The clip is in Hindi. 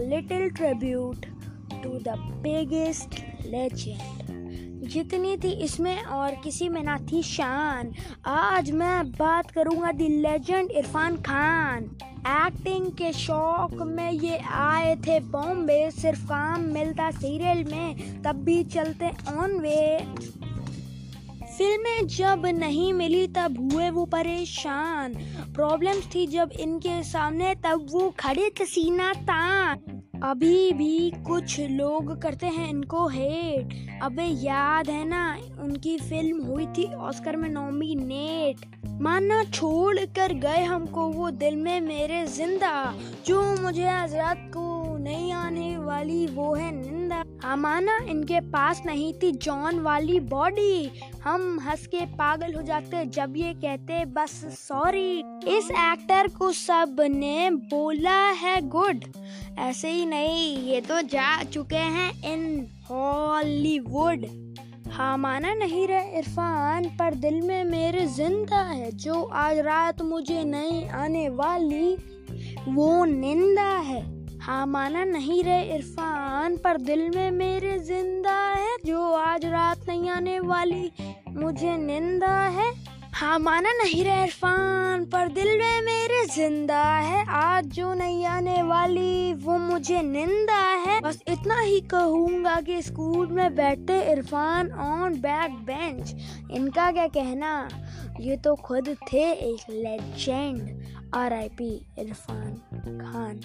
little tribute to the biggest legend. जितनी थी इसमें और किसी में ना थी शान। आज मैं बात करूँगा the legend Irfan Khan. Acting के शौक में ये आए थे बॉम्बे, सिर्फ़ काम मिलता सीरियल में, तब भी चलते ऑन वे फ़िल्में जब नहीं मिली, तब हुए वो परेशान। प्रॉब्लम्स थी जब इनके सामने, तब वो खड़े थे सीना तान। अभी भी कुछ लोग करते हैं इनको हेट अबे याद है ना, उनकी फ़िल्म हुई थी ऑस्कर में नॉमिनेट माना छोड़ कर गए हमको वो दिल में मेरे ज़िंदा। जो मुझे हज़रत को नहीं आने वाली वो है निंदा। अमाना इनके पास नहीं थी जॉन वाली बॉडी हम हंस के पागल हो जाते जब ये कहते, बस सॉरी इस एक्टर को सबने बोला है गुड ऐसे ही नहीं, ये तो जा चुके हैं इन हॉलीवुड। हाँ माना नहीं रहे इरफान, पर दिल में मेरे ज़िंदा है, जो आज रात मुझे नहीं आने वाली, वो निंदा है। हाँ माना नहीं रहे इरफान, पर दिल में मेरे ज़िंदा है, जो आज रात नहीं आने वाली, मुझे निंदा है। हाँ माना नहीं रहे इरफान, पर दिल में मेरे ज़िंदा है। आज जो नहीं आने वाली, वो मुझे निंदा है। बस इतना ही कहूँगा कि स्कूल में बैठे इरफान ऑन बैक बेंच इनका क्या कहना? ये तो खुद थे एक legend R I P Irfan Khan.